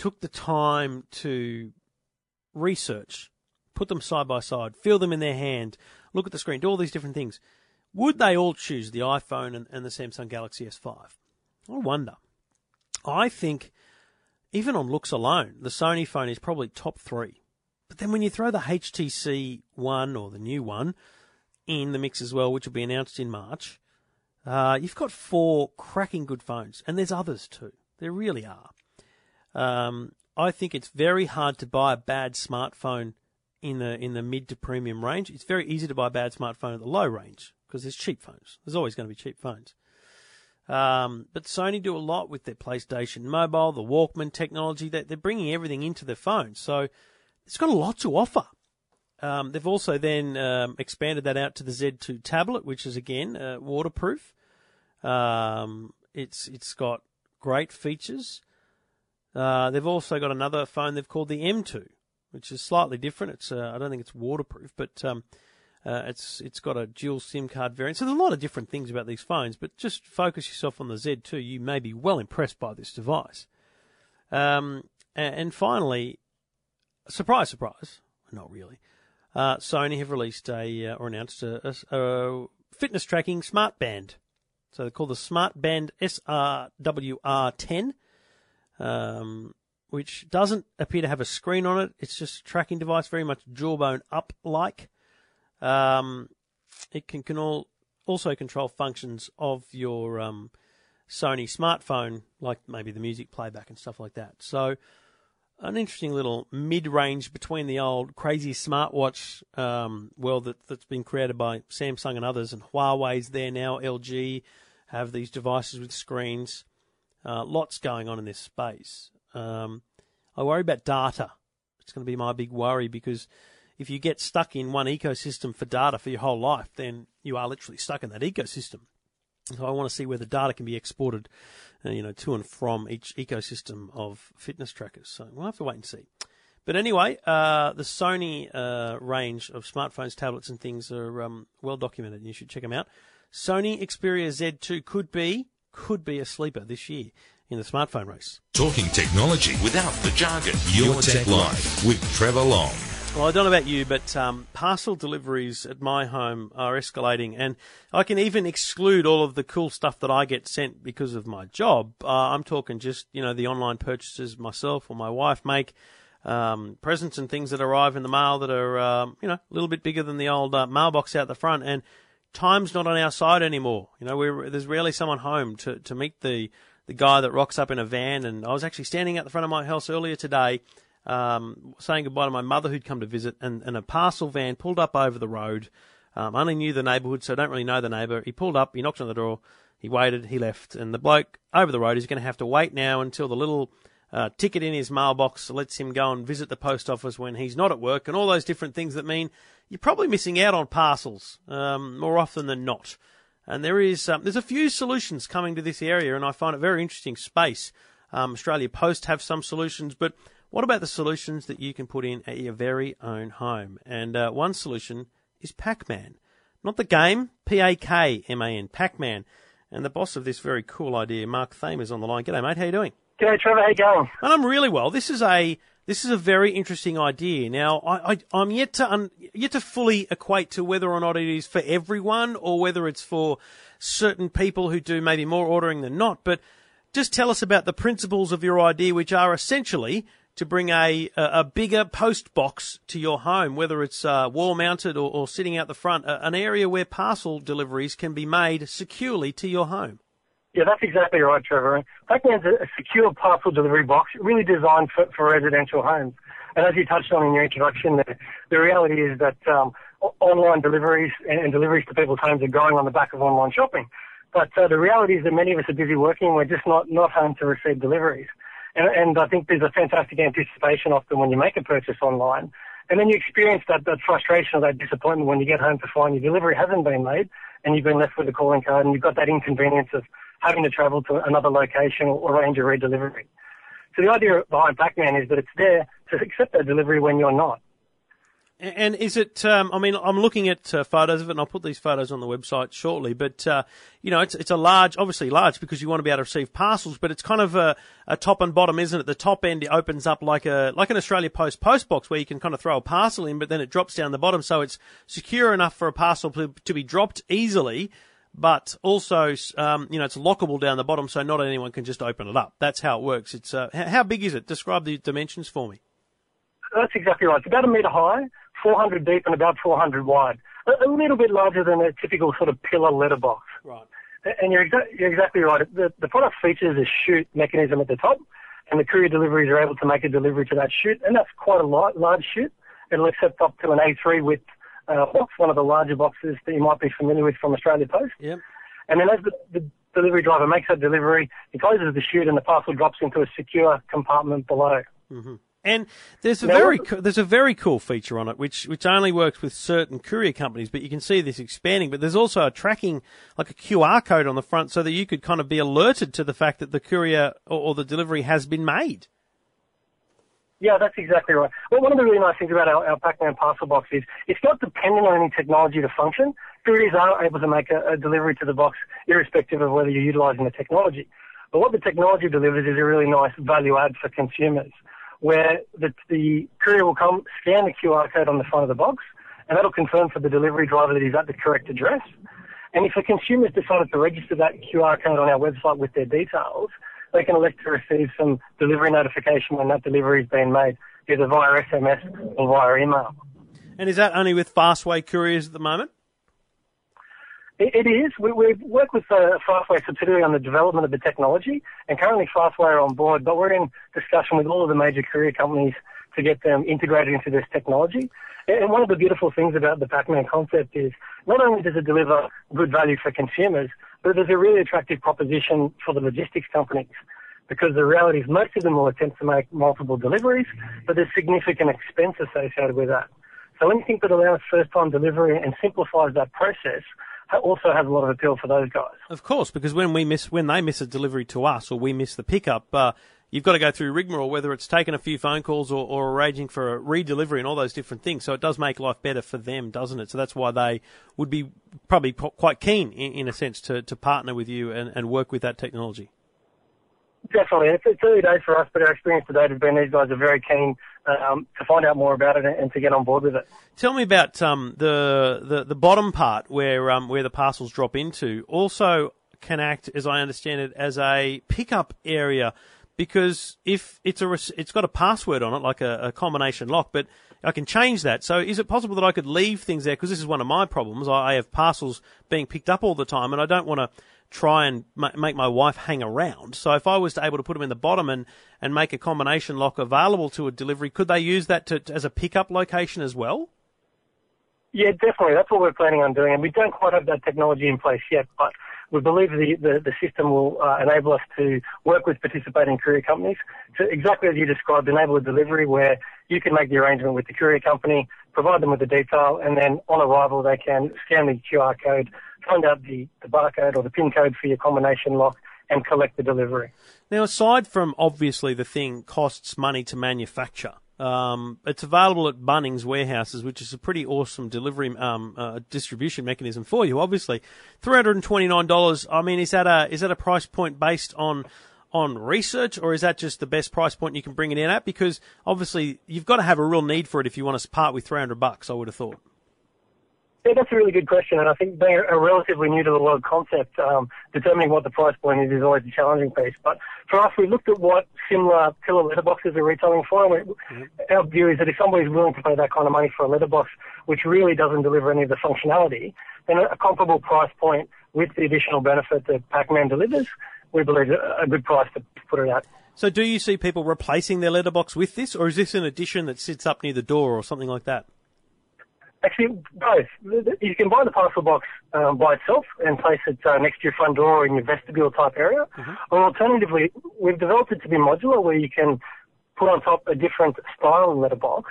took the time to research, put them side by side, feel them in their hand, look at the screen, do all these different things, would they all choose the iPhone and, and the Samsung Galaxy S5? I wonder. I think, even on looks alone, the Sony phone is probably top three. But then when you throw the HTC One or the new one in the mix as well, which will be announced in March, uh, you've got four cracking good phones, and there's others too. There really are. Um, I think it's very hard to buy a bad smartphone in the in the mid to premium range. It's very easy to buy a bad smartphone at the low range because there's cheap phones. There's always going to be cheap phones. Um, but Sony do a lot with their PlayStation Mobile, the Walkman technology. That they're bringing everything into their phone, so it's got a lot to offer. Um, they've also then um, expanded that out to the Z2 tablet, which is again uh, waterproof. Um, it's it's got great features. Uh, they've also got another phone they've called the M2, which is slightly different. It's uh, I don't think it's waterproof, but um, uh, it's it's got a dual SIM card variant. So there's a lot of different things about these phones, but just focus yourself on the Z2. You may be well impressed by this device. Um, and, and finally, surprise, surprise, not really. Uh, Sony have released a uh, or announced a, a, a, fitness tracking smart band. So they're called the Smart Band SRWR10, um, which doesn't appear to have a screen on it. It's just a tracking device, very much jawbone up like. Um, it can, can all, also control functions of your um, Sony smartphone, like maybe the music playback and stuff like that. So an interesting little mid-range between the old crazy smartwatch um, world that, that's been created by Samsung and others, and Huawei's there now. LG have these devices with screens. Uh, lots going on in this space. Um, I worry about data. It's going to be my big worry because if you get stuck in one ecosystem for data for your whole life, then you are literally stuck in that ecosystem. So I want to see where the data can be exported, uh, you know, to and from each ecosystem of fitness trackers. So we'll have to wait and see. But anyway, uh, the Sony uh, range of smartphones, tablets, and things are um, well documented, and you should check them out. Sony Xperia Z2 could be could be a sleeper this year in the smartphone race. Talking technology without the jargon. Your Tech Life with Trevor Long. Well, I don't know about you, but um, parcel deliveries at my home are escalating, and I can even exclude all of the cool stuff that I get sent because of my job. Uh, I'm talking just you know the online purchases myself or my wife make, um, presents and things that arrive in the mail that are um, you know a little bit bigger than the old uh, mailbox out the front, and time's not on our side anymore. You know, there's rarely someone home to to meet the the guy that rocks up in a van, and I was actually standing at the front of my house earlier today um, saying goodbye to my mother who'd come to visit, and, and a parcel van pulled up over the road. Um, I only knew the neighbourhood, so I don't really know the neighbour. He pulled up, he knocked on the door, he waited, he left, and the bloke over the road is going to have to wait now until the little uh, ticket in his mailbox lets him go and visit the post office when he's not at work, and all those different things that mean you're probably missing out on parcels um, more often than not. And there is um, there's a few solutions coming to this area, and I find it very interesting space. Um, Australia Post have some solutions, but what about the solutions that you can put in at your very own home? And uh, one solution is Pakman. Not the game, P-A-K-M-A-N, Pakman. And the boss of this very cool idea, Mark Thame, is on the line. G'day, mate. How you doing? G'day, Trevor. How you going? And I'm really well. This is a this is a very interesting idea. Now, I, am yet to un, yet to fully equate to whether or not it is for everyone or whether it's for certain people who do maybe more ordering than not. But just tell us about the principles of your idea, which are essentially to bring a a, a bigger post box to your home, whether it's uh, wall mounted or, or, sitting out the front, uh, an area where parcel deliveries can be made securely to your home. Yeah, that's exactly right, Trevor. Pakman's a, a secure parcel delivery box, really designed for, for residential homes. And as you touched on in your introduction, the, the reality is that um, online deliveries and, and, deliveries to people's homes are going on the back of online shopping. But uh, the reality is that many of us are busy working. We're just not, not home to receive deliveries. And, and I think there's a fantastic anticipation often when you make a purchase online. And then you experience that, that frustration or that disappointment when you get home to find your delivery hasn't been made and you've been left with a calling card and you've got that inconvenience of having to travel to another location or arrange a redelivery. So the idea behind Pakman is that it's there to accept that delivery when you're not. And is it? Um, I mean, I'm looking at uh, photos of it, and I'll put these photos on the website shortly. But uh, you know, it's it's a large, obviously large, because you want to be able to receive parcels. But it's kind of a, a top and bottom, isn't it? The top end opens up like a like an Australia Post post box, where you can kind of throw a parcel in, but then it drops down the bottom, so it's secure enough for a parcel to, to be dropped easily. But also, um, you know, it's lockable down the bottom, so not anyone can just open it up. That's how it works. It's uh, how big is it? Describe the dimensions for me. That's exactly right. It's about a metre high 400 deep and about 400 wide. A, a little bit larger than a typical sort of pillar letterbox. Right. And you're, exa- you're exactly right. The, the product features a chute mechanism at the top, and the courier deliveries are able to make a delivery to that chute, and that's quite a large, large chute. It'll accept up to an A3 width uh, box, one of the larger boxes that you might be familiar with from Australia Post. Yep. And then as the, the delivery driver makes that delivery, he closes the chute and the parcel drops into a secure compartment below. Mm-hmm. And there's a very co- there's a very cool feature on it, which which only works with certain courier companies, but you can see this expanding. But there's also a tracking, like a QR code on the front, so that you could kind of be alerted to the fact that the courier or, or the delivery has been made. Yeah, that's exactly right. Well, one of the really nice things about our, our Pakman parcel box is it's not dependent on any technology to function. Couriers are able to make a, a delivery to the box irrespective of whether you're utilising the technology. But what the technology delivers is a really nice value add for consumers where the, the courier will come, scan the QR code on the front of the box, and that'll confirm for the delivery driver that he's at the correct address. And if a consumer's decided to register that QR code on our website with their details, they can elect to receive some delivery notification when that delivery has been made, either via SMS or via email. And is that only with Fastway couriers at the moment? It, it is. We, we've worked with uh, Fastway subsidiary on the development of the technology, and currently Fastway are on board, but we're in discussion with all of the major courier companies to get them integrated into this technology. And one of the beautiful things about the Pakman concept is not only does it deliver good value for consumers, but there's a really attractive proposition for the logistics companies. Because the reality is most of them will attempt to make multiple deliveries, but there's significant expense associated with that. So anything that allows first time delivery and simplifies that process also has a lot of appeal for those guys. Of course, because when we miss when they miss a delivery to us or we miss the pickup, uh, you've got to go through rigmarole, whether it's taking a few phone calls or, or arranging for a re-delivery and all those different things. So it does make life better for them, doesn't it? So that's why they would be probably quite keen, in, in a sense, to, to partner with you and, and work with that technology. Definitely. It's, it's early days for us, but our experience to date has been these guys are very keen um, to find out more about it and, to get on board with it. Tell me about um, the, the the bottom part where um, where the parcels drop into. Also can act, as I understand it, as a pickup area because if it's a it's got a password on it, like a, a combination lock, but I can change that. So is it possible that I could leave things there? Because this is one of my problems. I have parcels being picked up all the time, and I don't want to try and ma- make my wife hang around. So if I was able to put them in the bottom and, and make a combination lock available to a delivery, could they use that to, as a pickup location as well? Yeah, definitely. That's what we're planning on doing, and we don't quite have that technology in place yet, but we believe the, the, the system will uh, enable us to work with participating courier companies to exactly as you described, enable a delivery where you can make the arrangement with the courier company, provide them with the detail, and then on arrival they can scan the QR code find out the, the barcode or the PIN code for your combination lock and collect the delivery. Now, aside from obviously the thing costs money to manufacture, um, it's available at Bunnings warehouses, which is a pretty awesome delivery um, uh, distribution mechanism for you. Obviously, three hundred and twenty nine dollars. I mean, is that a is that a price point based on on research, or is that just the best price point you can bring it in at? Because obviously, you've got to have a real need for it if you want to part with three hundred bucks. I would have thought. Yeah, that's a really good question, and I think being a, relatively new to the world concept, um, determining what the price point is is always a challenging piece. But for us, we looked at what similar pillar letterboxes are retailing for, and we, our view is that if somebody's willing to pay that kind of money for a letterbox, which really doesn't deliver any of the functionality, then a, comparable price point with the additional benefit that Pakman delivers, we believe a good price to put it at. So, do you see people replacing their letterbox with this, or is this an addition that sits up near the door or something like that? Actually, both. You can buy the parcel box um, by itself and place it uh, next to your front door or in your vestibule type area. Or alternatively, we've developed it to be modular where you can put on top a different style letterbox,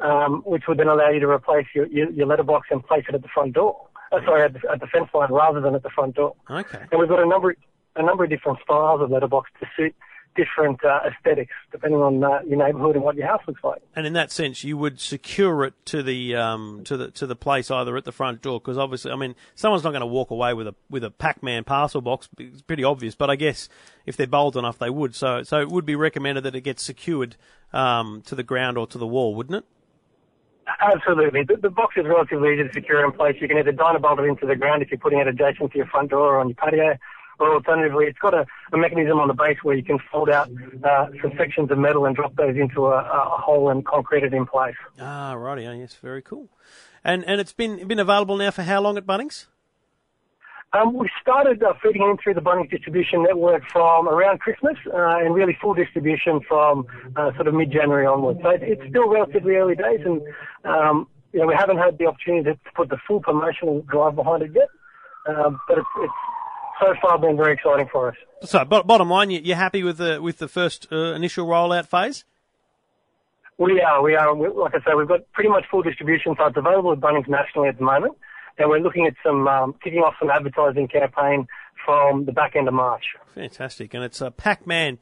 um, which would then allow you to replace your, your, your letterbox and place it at the front door. Uh, sorry, at the, at the fence line rather than at the front door. Okay. And we've got a number, a number of different styles of letterbox to suit different uh, aesthetics depending on uh, your neighbourhood and what your house looks like. And in that sense, you would secure it to the um, to the to the place either at the front door, because obviously, I mean, someone's not going to walk away with a with a Pakman parcel box. It's pretty obvious, but I guess if they're bold enough, they would. So so it would be recommended that it gets secured um, to the ground or to the wall, wouldn't it? Absolutely. The, the box is relatively easy to secure in place. You can either dynabolt it into the ground if you're putting it adjacent to your front door or on your patio, or alternatively, it's got a, a mechanism on the base where you can fold out uh, some sections of metal and drop those into a, a hole and concrete it in place. Ah, righty. Yes, very cool. And and it's been been available now for how long at Bunnings? Um, we started uh, feeding in through the Bunnings distribution network from around Christmas uh, and really full distribution from uh, sort of mid-January onwards. So it's still relatively early days and, um, you know, we haven't had the opportunity to put the full promotional drive behind it yet. Um, but it's, it's so far been very exciting for us. So, bo- bottom line, you, you're happy with the with the first uh, initial rollout phase? We are, we are. Like I say, we've got pretty much full distribution, so it's available at Bunnings nationally at the moment. And we're looking at some, um, kicking off some advertising campaign from the back end of March. Fantastic. And it's a Pakman,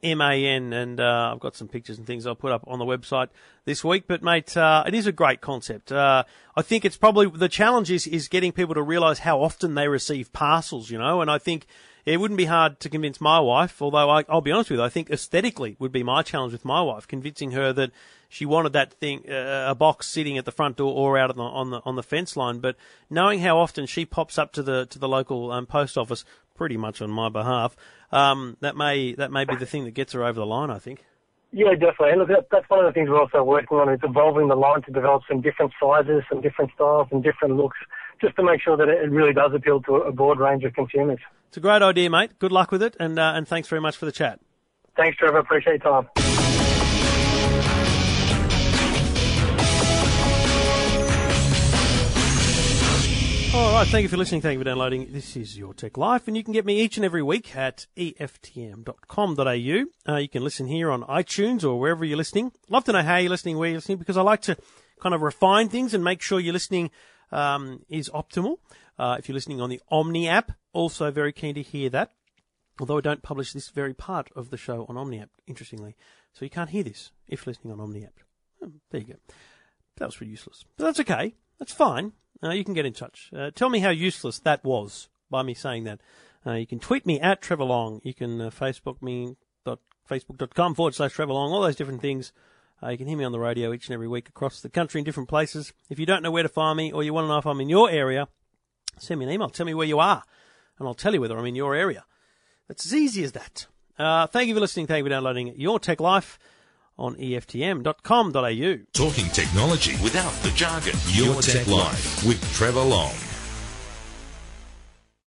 P-A-K-M-A-N, and uh, I've got some pictures and things I'll put up on the website this week. But, mate, uh, it is a great concept. Uh, I think it's probably, the challenge is, is getting people to realise how often they receive parcels, you know, and I think it wouldn't be hard to convince my wife, although I, I'll be honest with you, I think aesthetically would be my challenge with my wife, convincing her that she wanted that thing, uh, a box sitting at the front door or out on the, on the on the fence line. But knowing how often she pops up to the to the local um, post office, pretty much on my behalf, um, that may that may be the thing that gets her over the line. I think. Yeah, definitely. And look, that, that's one of the things we're also working on is evolving the line to develop some different sizes, some different styles and different looks, just to make sure that it really does appeal to a broad range of consumers. It's a great idea, mate. Good luck with it, and uh, and thanks very much for the chat. Thanks, Trevor. Appreciate your time. All right, thank you for listening. Thank you for downloading. This is Your Tech Life, and you can get me each and every week at eftm.com.au. Uh, you can listen here on iTunes or wherever you're listening. Love to know how you're listening, where you're listening, because I like to kind of refine things and make sure you're listening um, is optimal. Uh, if you're listening on the Omni app, also very keen to hear that. Although I don't publish this very part of the show on Omni app, interestingly, so you can't hear this if you're listening on Omni app. Oh, there you go. That was pretty useless, but that's okay. That's fine. Uh, you can get in touch. Uh, tell me how useless that was by me saying that. Uh, you can tweet me at Trevor Long. You can uh, Facebook me dot facebook.com forward slash Trevor Long. All those different things. Uh, you can hear me on the radio each and every week across the country in different places. If you don't know where to find me or you want to know if I'm in your area, send me an email. Tell me where you are, and I'll tell you whether I'm in your area. It's as easy as that. Uh, thank you for listening. Thank you for downloading Your Tech Life on eftm.com.au. Talking technology without the jargon. Your Tech Life with Trevor Long.